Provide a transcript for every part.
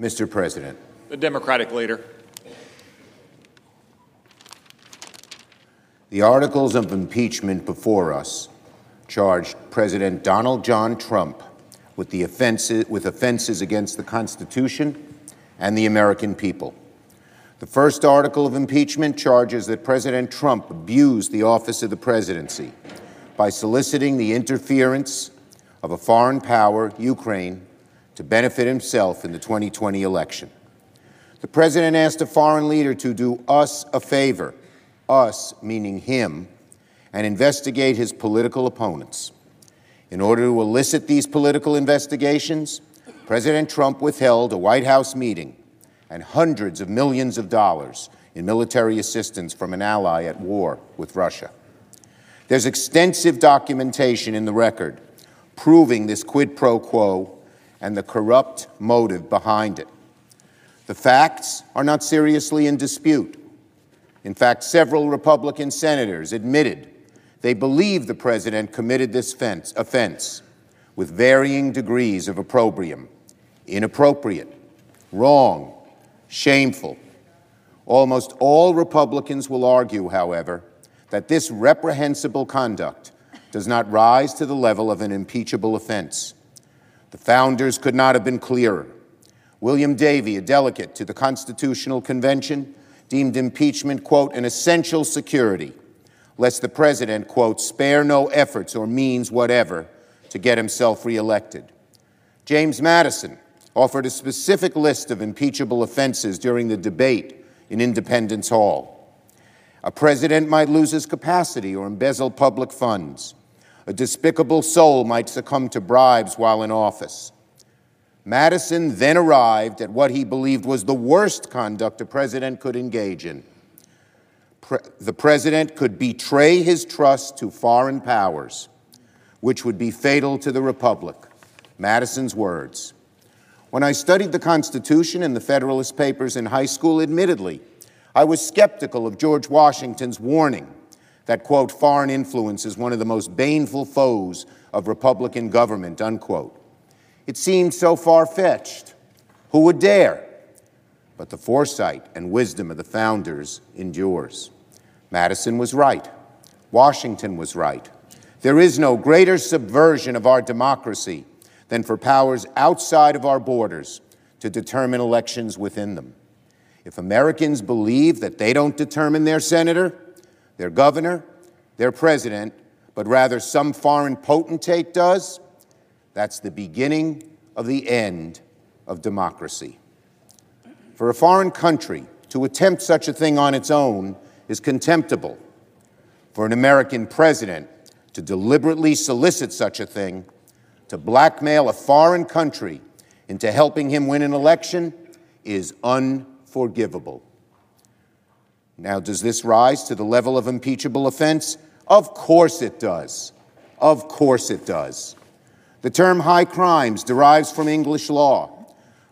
Mr. President. The Democratic leader. The articles of impeachment before us charged President Donald John Trump with, the offenses, with offenses against the Constitution and the American people. The first article of impeachment charges that President Trump abused the office of the presidency by soliciting the interference of a foreign power, Ukraine, to benefit himself in the 2020 election. The president asked a foreign leader to do us a favor, us meaning him, and investigate his political opponents. In order to elicit these political investigations, President Trump withheld a White House meeting and hundreds of millions of dollars in military assistance from an ally at war with Russia. There's extensive documentation in the record proving this quid pro quo and the corrupt motive behind it. The facts are not seriously in dispute. In fact, several Republican senators admitted they believe the president committed this offense with varying degrees of opprobrium, inappropriate, wrong, shameful. Almost all Republicans will argue, however, that this reprehensible conduct does not rise to the level of an impeachable offense. The founders could not have been clearer. William Davie, a delegate to the Constitutional Convention, deemed impeachment, quote, an essential security, lest the president, quote, spare no efforts or means whatever to get himself reelected. James Madison offered a specific list of impeachable offenses during the debate in Independence Hall. A president might lose his capacity or embezzle public funds. A despicable soul might succumb to bribes while in office. Madison then arrived at what he believed was the worst conduct a president could engage in. Pre the president could betray his trust to foreign powers, which would be fatal to the republic. Madison's words. When I studied the Constitution and the Federalist Papers in high school, admittedly, I was skeptical of George Washington's warning that, quote, foreign influence is one of the most baneful foes of Republican government, unquote. It seemed so far fetched. Who would dare? But the foresight and wisdom of the founders endures. Madison was right. Washington was right. There is no greater subversion of our democracy than for powers outside of our borders to determine elections within them. If Americans believe that they don't determine their senator, their governor, their president, but rather some foreign potentate does, that's the beginning of the end of democracy. For a foreign country to attempt such a thing on its own is contemptible. For an American president to deliberately solicit such a thing, to blackmail a foreign country into helping him win an election, is unforgivable forgivable. Now, does this rise to the level of impeachable offense? Of course it does. Of course it does. The term high crimes derives from English law.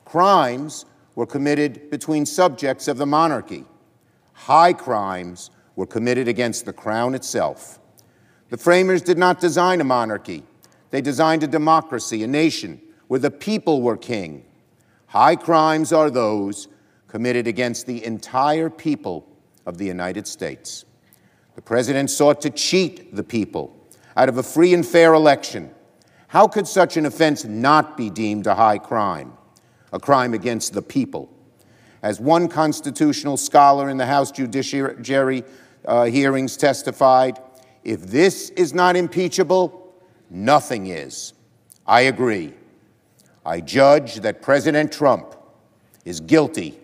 Crimes were committed between subjects of the monarchy. High crimes were committed against the crown itself. The framers did not design a monarchy. They designed a democracy, a nation where the people were king. High crimes are those committed against the entire people of the United States. The president sought to cheat the people out of a free and fair election. How could such an offense not be deemed a high crime, a crime against the people? As one constitutional scholar in the House Judiciary uh, hearings testified, if this is not impeachable, nothing is. I agree. I judge that President Trump is guilty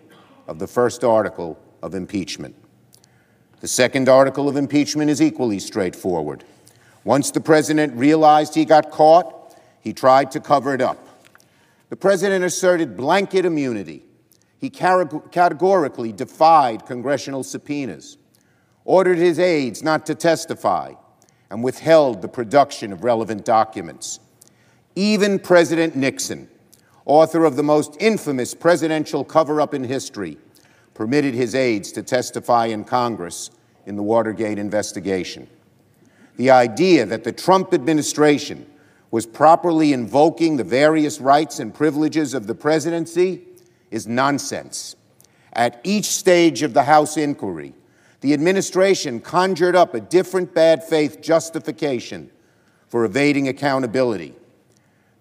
of the first article of impeachment. The second article of impeachment is equally straightforward. Once the president realized he got caught, he tried to cover it up. The president asserted blanket immunity. He categorically defied congressional subpoenas, ordered his aides not to testify, and withheld the production of relevant documents. Even President Nixon, author of the most infamous presidential cover up in history, permitted his aides to testify in Congress in the Watergate investigation. The idea that the Trump administration was properly invoking the various rights and privileges of the presidency is nonsense. At each stage of the House inquiry, the administration conjured up a different bad faith justification for evading accountability.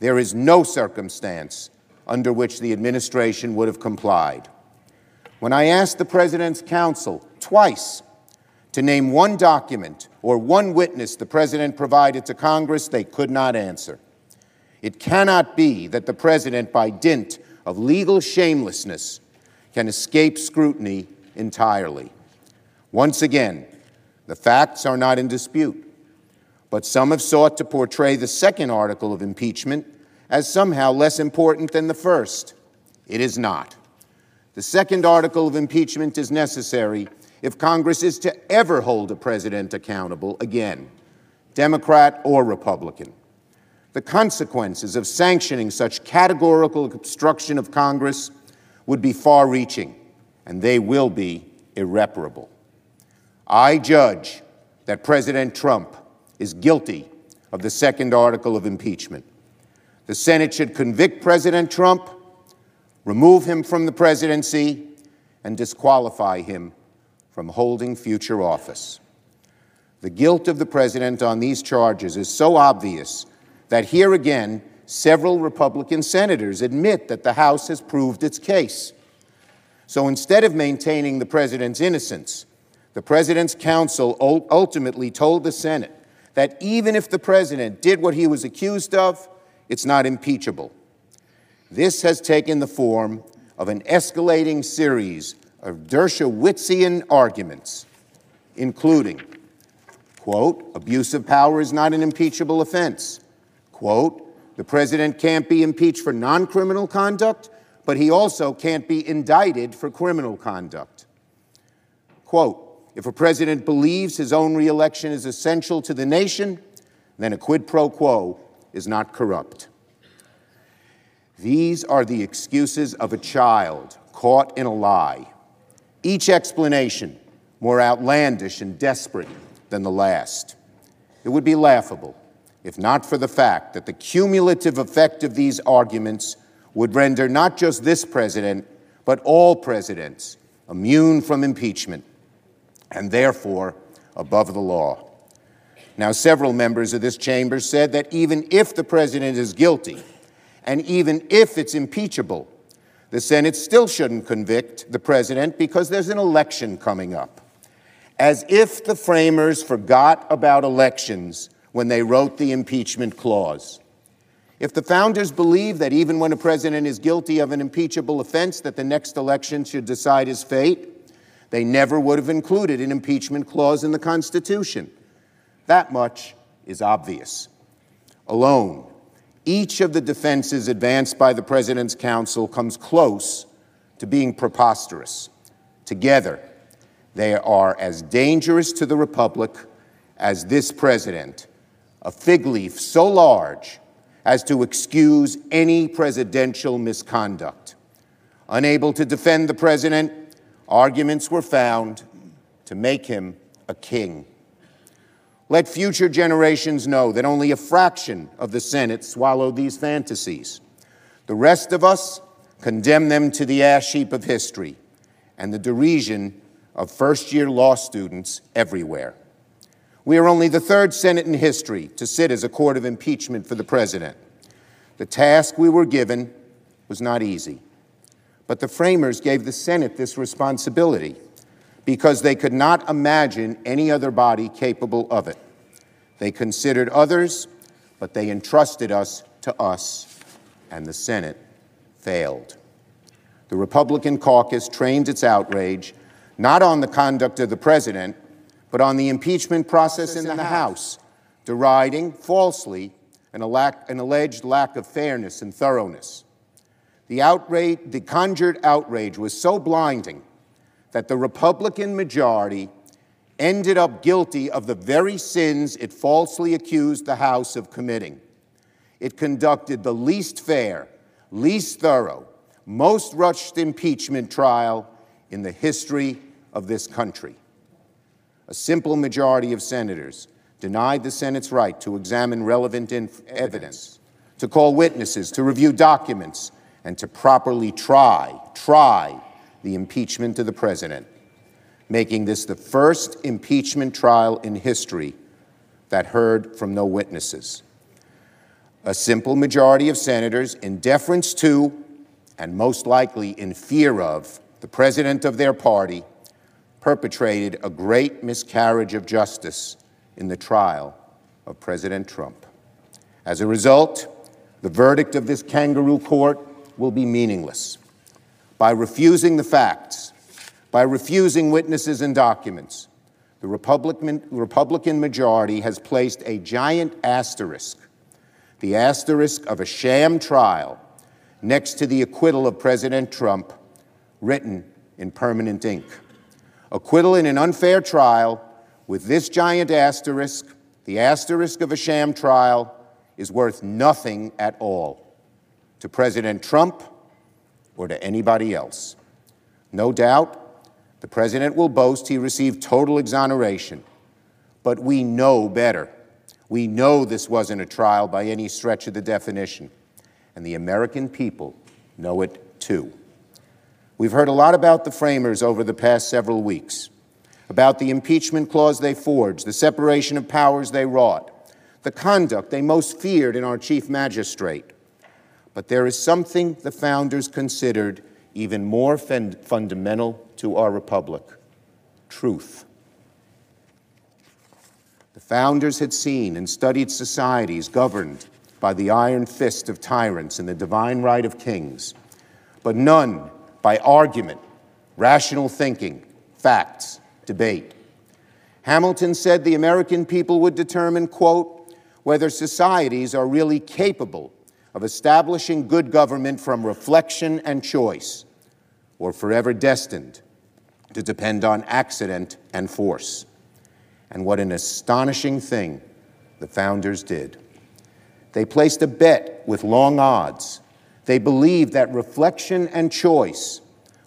There is no circumstance under which the administration would have complied. When I asked the President's counsel twice to name one document or one witness the President provided to Congress, they could not answer. It cannot be that the President, by dint of legal shamelessness, can escape scrutiny entirely. Once again, the facts are not in dispute, but some have sought to portray the second article of impeachment as somehow less important than the first. It is not. The second article of impeachment is necessary if Congress is to ever hold a president accountable again, Democrat or Republican. The consequences of sanctioning such categorical obstruction of Congress would be far reaching, and they will be irreparable. I judge that President Trump is guilty of the second article of impeachment. The Senate should convict President Trump, remove him from the presidency, and disqualify him from holding future office. The guilt of the president on these charges is so obvious that here again, several Republican senators admit that the House has proved its case. So instead of maintaining the president's innocence, the president's counsel ultimately told the Senate that even if the president did what he was accused of, it's not impeachable. This has taken the form of an escalating series of Dershowitzian arguments, including, quote, abuse of power is not an impeachable offense, quote, the president can't be impeached for non criminal conduct, but he also can't be indicted for criminal conduct. Quote, if a president believes his own reelection is essential to the nation, then a quid pro quo is not corrupt. These are the excuses of a child caught in a lie each explanation more outlandish and desperate than the last. It would be laughable if not for the fact that the cumulative effect of these arguments would render not just this president, but all presidents immune from impeachment and therefore above the law. Now, several members of this chamber said that even if the president is guilty, and even if it's impeachable, the Senate still shouldn't convict the president because there's an election coming up. As if the framers forgot about elections when they wrote the impeachment clause. If the founders believed that even when a president is guilty of an impeachable offense that the next election should decide his fate, they never would have included an impeachment clause in the Constitution. That much is obvious. Alone, each of the defenses advanced by the President's counsel comes close to being preposterous. Together, they are as dangerous to the Republic as this President, a fig leaf so large as to excuse any presidential misconduct. Unable to defend the President, arguments were found to make him a king. Let future generations know that only a fraction of the Senate swallowed these fantasies. The rest of us condemn them to the ash heap of history and the derision of first year law students everywhere. We are only the third Senate in history to sit as a court of impeachment for the President. The task we were given was not easy, but the framers gave the Senate this responsibility because they could not imagine any other body capable of it. They considered others, but they entrusted us to us, and the Senate failed. The Republican caucus trained its outrage not on the conduct of the president, but on the impeachment process in the House, deriding falsely an, an alleged lack of fairness and thoroughness. The outrage, the conjured outrage was so blinding that the Republican majority ended up guilty of the very sins it falsely accused the House of committing. It conducted the least fair, least thorough, most rushed impeachment trial in the history of this country. A simple majority of senators denied the Senate's right to examine relevant evidence, to call witnesses, to review documents, and to properly try try the impeachment of the president, making this the first impeachment trial in history that heard from no witnesses. A simple majority of senators, in deference to, and most likely in fear of, the president of their party, perpetrated a great miscarriage of justice in the trial of President Trump. As a result, the verdict of this kangaroo court will be meaningless. By refusing the facts, by refusing witnesses and documents, the Republican, majority has placed a giant asterisk, the asterisk of a sham trial, next to the acquittal of President Trump, written in permanent ink. Acquittal in an unfair trial with this giant asterisk, the asterisk of a sham trial, is worth nothing at all to President Trump or to anybody else. No doubt, the president will boast he received total exoneration, but we know better. We know this wasn't a trial by any stretch of the definition, and the American people know it too. We've heard a lot about the framers over the past several weeks, about the impeachment clause they forged, the separation of powers they wrought, the conduct they most feared in our chief magistrate. But there is something the founders considered even more fundamental to our republic truth. The founders had seen and studied societies governed by the iron fist of tyrants and the divine right of kings, but none by argument, rational thinking, facts, debate. Hamilton said the American people would determine, quote, whether societies are really capable of establishing good government from reflection and choice, or forever destined to depend on accident and force. And what an astonishing thing the founders did. They placed a bet with long odds. They believed that reflection and choice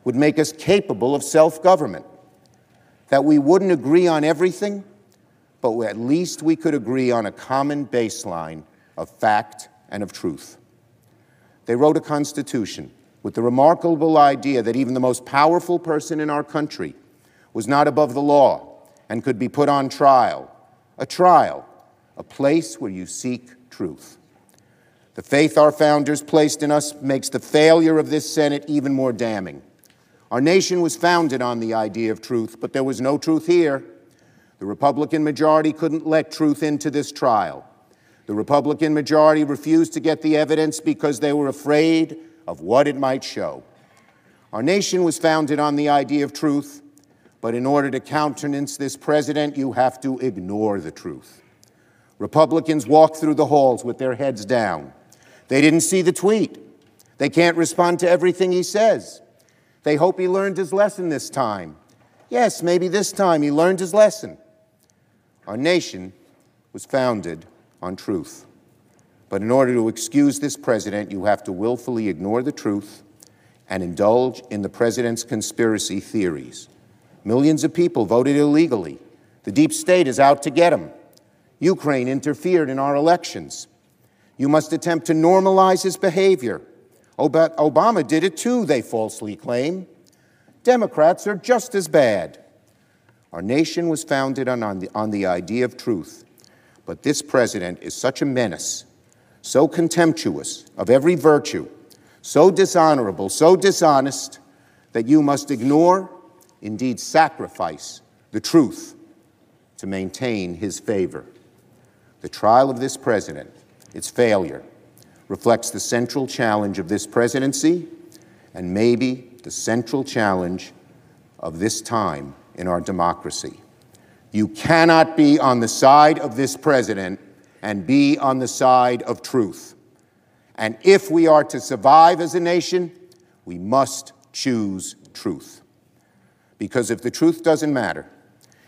would make us capable of self government, that we wouldn't agree on everything, but at least we could agree on a common baseline of fact and of truth. They wrote a constitution with the remarkable idea that even the most powerful person in our country was not above the law and could be put on trial. A trial, a place where you seek truth. The faith our founders placed in us makes the failure of this Senate even more damning. Our nation was founded on the idea of truth, but there was no truth here. The Republican majority couldn't let truth into this trial. The Republican majority refused to get the evidence because they were afraid of what it might show. Our nation was founded on the idea of truth, but in order to countenance this president, you have to ignore the truth. Republicans walk through the halls with their heads down. They didn't see the tweet. They can't respond to everything he says. They hope he learned his lesson this time. Yes, maybe this time he learned his lesson. Our nation was founded on truth. But in order to excuse this president, you have to willfully ignore the truth and indulge in the president's conspiracy theories. Millions of people voted illegally. The deep state is out to get them. Ukraine interfered in our elections. You must attempt to normalize his behavior. Obama did it too, they falsely claim. Democrats are just as bad. Our nation was founded on, on, the, on the idea of truth, but this president is such a menace, so contemptuous of every virtue, so dishonorable, so dishonest, that you must ignore, indeed sacrifice, the truth to maintain his favor. The trial of this president, its failure, reflects the central challenge of this presidency and maybe the central challenge of this time in our democracy. You cannot be on the side of this president and be on the side of truth. And if we are to survive as a nation, we must choose truth. Because if the truth doesn't matter,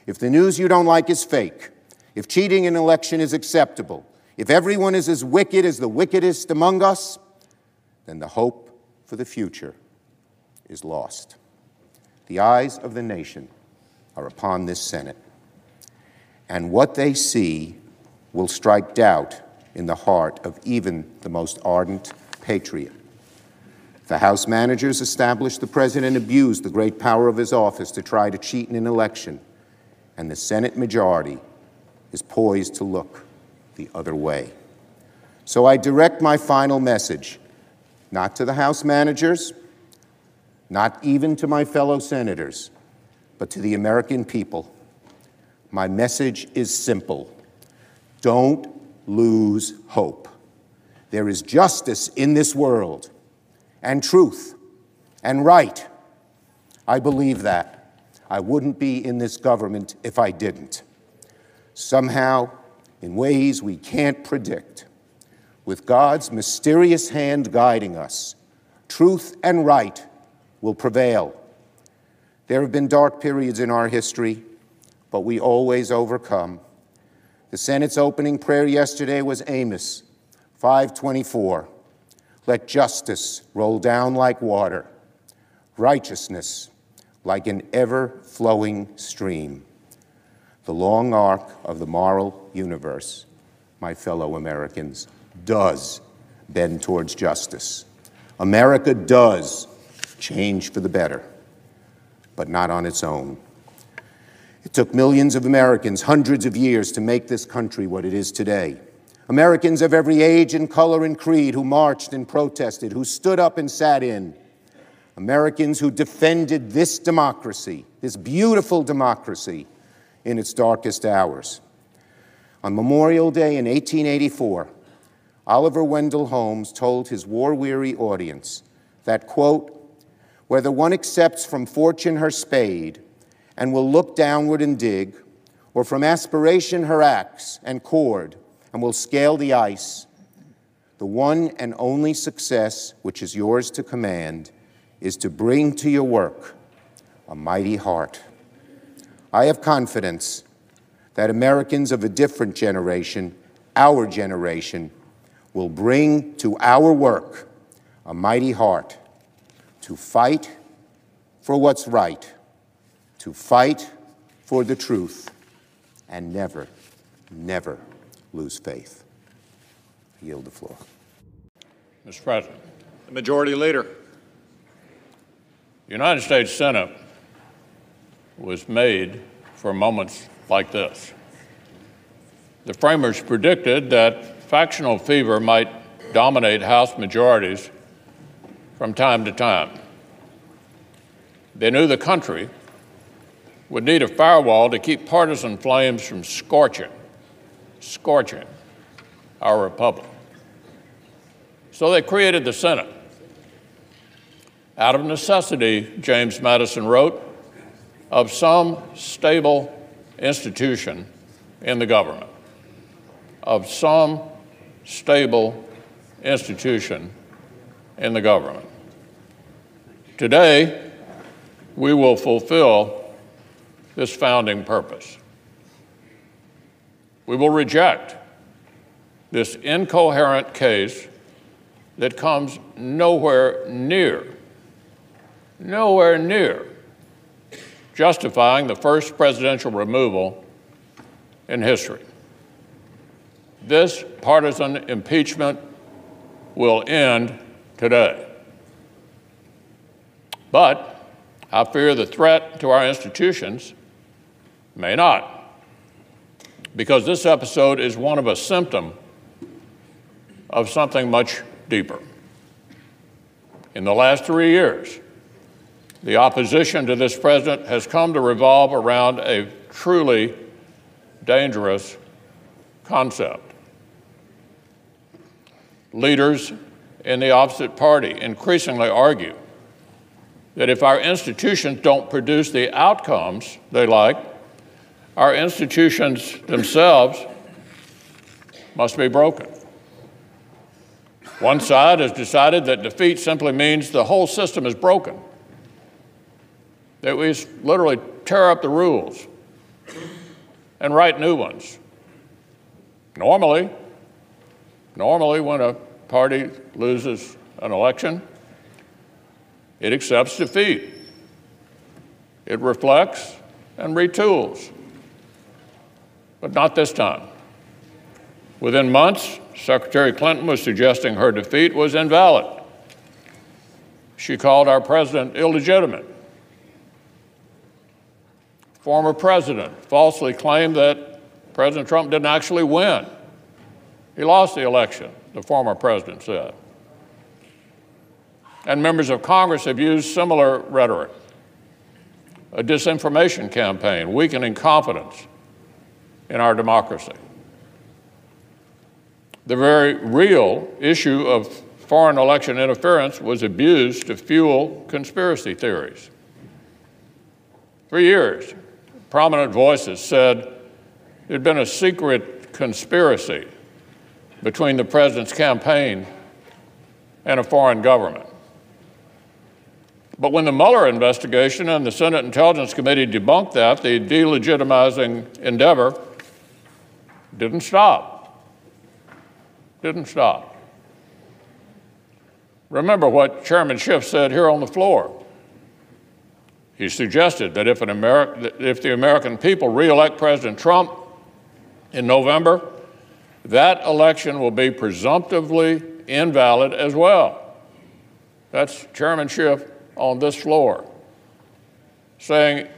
if the news you don't like is fake, if cheating in an election is acceptable, if everyone is as wicked as the wickedest among us, then the hope for the future is lost. The eyes of the nation are upon this Senate. And what they see will strike doubt in the heart of even the most ardent patriot. The House managers established the president abused the great power of his office to try to cheat in an election, and the Senate majority is poised to look the other way. So I direct my final message not to the House managers, not even to my fellow senators, but to the American people. My message is simple don't lose hope. There is justice in this world, and truth, and right. I believe that. I wouldn't be in this government if I didn't. Somehow, in ways we can't predict, with God's mysterious hand guiding us, truth and right will prevail. There have been dark periods in our history, but we always overcome. The Senate's opening prayer yesterday was Amos 524. Let justice roll down like water, righteousness like an ever flowing stream. The long arc of the moral universe, my fellow Americans, does bend towards justice. America does change for the better, but not on its own. Took millions of Americans hundreds of years to make this country what it is today. Americans of every age and color and creed who marched and protested, who stood up and sat in. Americans who defended this democracy, this beautiful democracy, in its darkest hours. On Memorial Day in 1884, Oliver Wendell Holmes told his war weary audience that, quote, whether one accepts from fortune her spade and will look downward and dig, or from aspiration her axe and cord and will scale the ice, the one and only success which is yours to command is to bring to your work a mighty heart. I have confidence that Americans of a different generation, our generation, will bring to our work a mighty heart to fight for what's right, to fight for the truth, and never, never lose faith. I yield the floor. Mr. President. The Majority Leader. The United States Senate was made for moments like this. The framers predicted that factional fever might dominate House majorities from time to time. They knew the country would need a firewall to keep partisan flames from scorching, scorching our republic. So they created the Senate. Out of necessity, James Madison wrote, of some stable institution in the government, of some stable institution in the government. Today, we will fulfill this founding purpose. We will reject this incoherent case that comes nowhere near, nowhere near justifying the first presidential removal in history. This partisan impeachment will end today. But I fear the threat to our institutions may not, because this episode is one of a symptom of something much deeper. In the last three years, the opposition to this president has come to revolve around a truly dangerous concept leaders in the opposite party increasingly argue that if our institutions don't produce the outcomes they like, our institutions themselves must be broken. One side has decided that defeat simply means the whole system is broken, that we literally tear up the rules and write new ones. Normally, Normally, when a party loses an election, it accepts defeat. It reflects and retools. But not this time. Within months, Secretary Clinton was suggesting her defeat was invalid. She called our president illegitimate. Former president falsely claimed that President Trump didn't actually win. He lost the election, the former president said. And members of Congress have used similar rhetoric a disinformation campaign, weakening confidence in our democracy. The very real issue of foreign election interference was abused to fuel conspiracy theories. For years, prominent voices said there'd been a secret conspiracy between the president's campaign and a foreign government. But when the Mueller investigation and the Senate Intelligence Committee debunked that, the delegitimizing endeavor didn't stop. Didn't stop. Remember what Chairman Schiff said here on the floor. He suggested that if, an Ameri- if the American people reelect President Trump in November, that election will be presumptively invalid as well. That's Chairman Schiff on this floor saying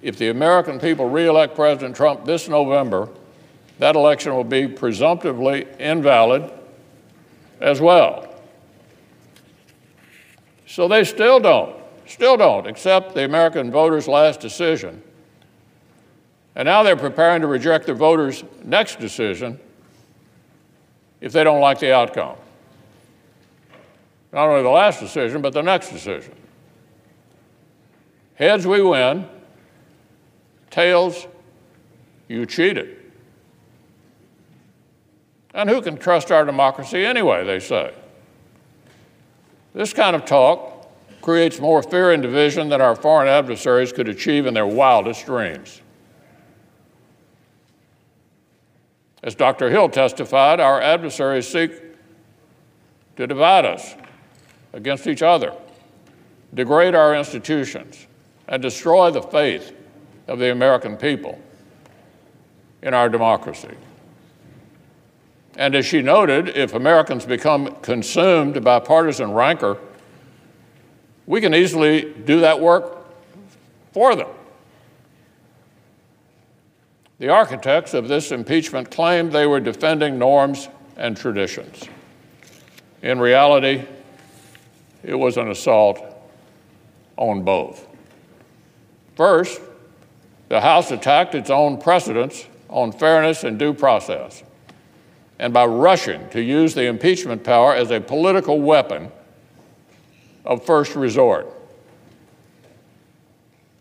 if the American people reelect President Trump this November, that election will be presumptively invalid as well. So they still don't, still don't accept the American voters' last decision. And now they're preparing to reject the voters' next decision if they don't like the outcome. Not only the last decision, but the next decision. Heads, we win. Tails, you cheated. And who can trust our democracy anyway, they say. This kind of talk creates more fear and division than our foreign adversaries could achieve in their wildest dreams. As Dr. Hill testified, our adversaries seek to divide us against each other, degrade our institutions, and destroy the faith of the American people in our democracy. And as she noted, if Americans become consumed by partisan rancor, we can easily do that work for them. The architects of this impeachment claimed they were defending norms and traditions. In reality, it was an assault on both. First, the House attacked its own precedents on fairness and due process, and by rushing to use the impeachment power as a political weapon of first resort.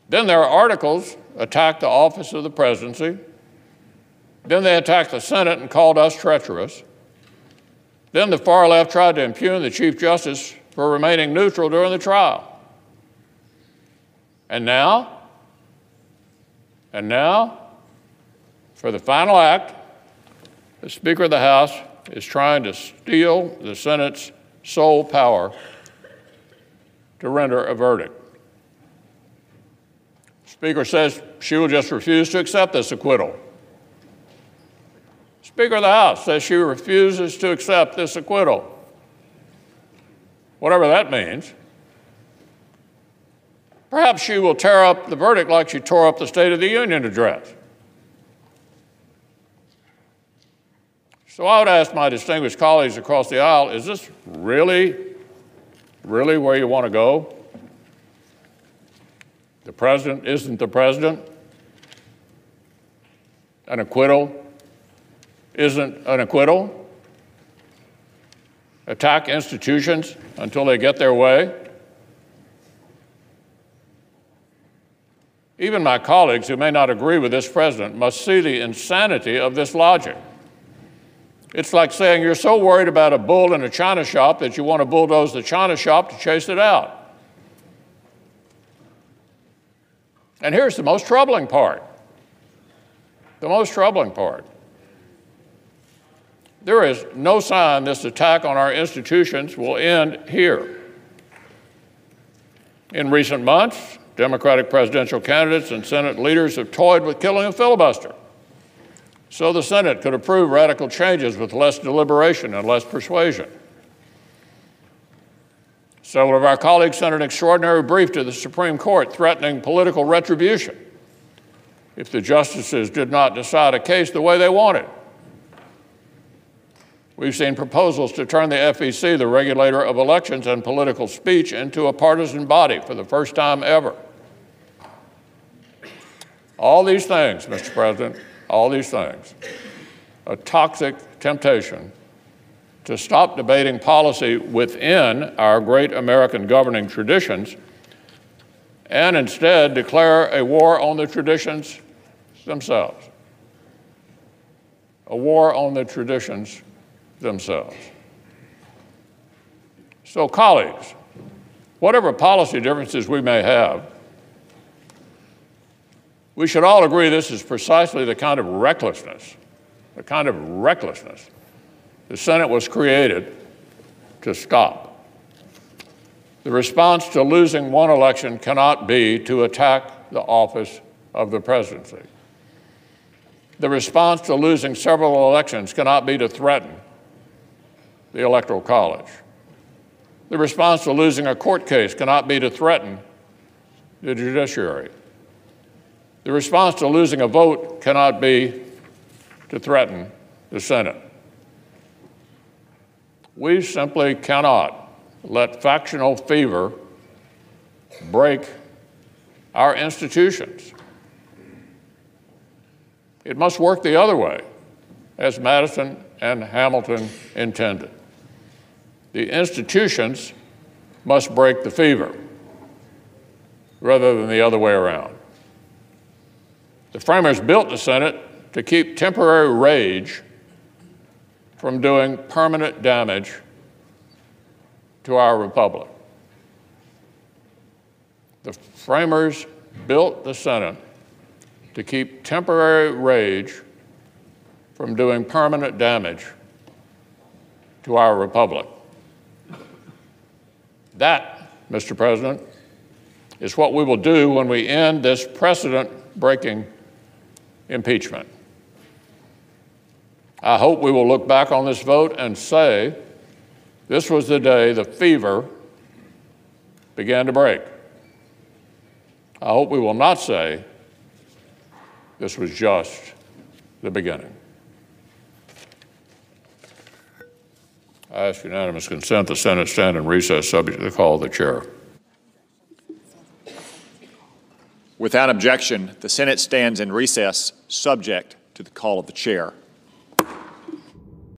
Then their articles attacked the office of the presidency. Then they attacked the Senate and called us treacherous. Then the far left tried to impugn the Chief Justice for remaining neutral during the trial. And now, and now, for the final act, the Speaker of the House is trying to steal the Senate's sole power to render a verdict. Speaker says she will just refuse to accept this acquittal. Speaker of the House says she refuses to accept this acquittal. Whatever that means. Perhaps she will tear up the verdict like she tore up the State of the Union address. So I would ask my distinguished colleagues across the aisle is this really, really where you want to go? The president isn't the president? An acquittal isn't an acquittal? Attack institutions until they get their way? Even my colleagues who may not agree with this president must see the insanity of this logic. It's like saying you're so worried about a bull in a china shop that you want to bulldoze the china shop to chase it out. And here's the most troubling part the most troubling part. There is no sign this attack on our institutions will end here. In recent months, Democratic presidential candidates and Senate leaders have toyed with killing a filibuster so the Senate could approve radical changes with less deliberation and less persuasion. Several of our colleagues sent an extraordinary brief to the Supreme Court threatening political retribution if the justices did not decide a case the way they wanted. We've seen proposals to turn the FEC, the regulator of elections and political speech, into a partisan body for the first time ever. All these things, Mr. President, all these things, a toxic temptation to stop debating policy within our great American governing traditions and instead declare a war on the traditions themselves. A war on the traditions themselves. So, colleagues, whatever policy differences we may have, we should all agree this is precisely the kind of recklessness, the kind of recklessness the Senate was created to stop. The response to losing one election cannot be to attack the office of the presidency. The response to losing several elections cannot be to threaten the Electoral College. The response to losing a court case cannot be to threaten the judiciary. The response to losing a vote cannot be to threaten the Senate. We simply cannot let factional fever break our institutions. It must work the other way, as Madison and Hamilton intended. The institutions must break the fever rather than the other way around. The framers built the Senate to keep temporary rage from doing permanent damage to our republic. The framers built the Senate to keep temporary rage from doing permanent damage to our republic. That, Mr. President, is what we will do when we end this precedent breaking impeachment. I hope we will look back on this vote and say this was the day the fever began to break. I hope we will not say this was just the beginning. I ask unanimous consent the Senate stand in recess subject to the call of the chair. Without objection, the Senate stands in recess, subject to the call of the chair.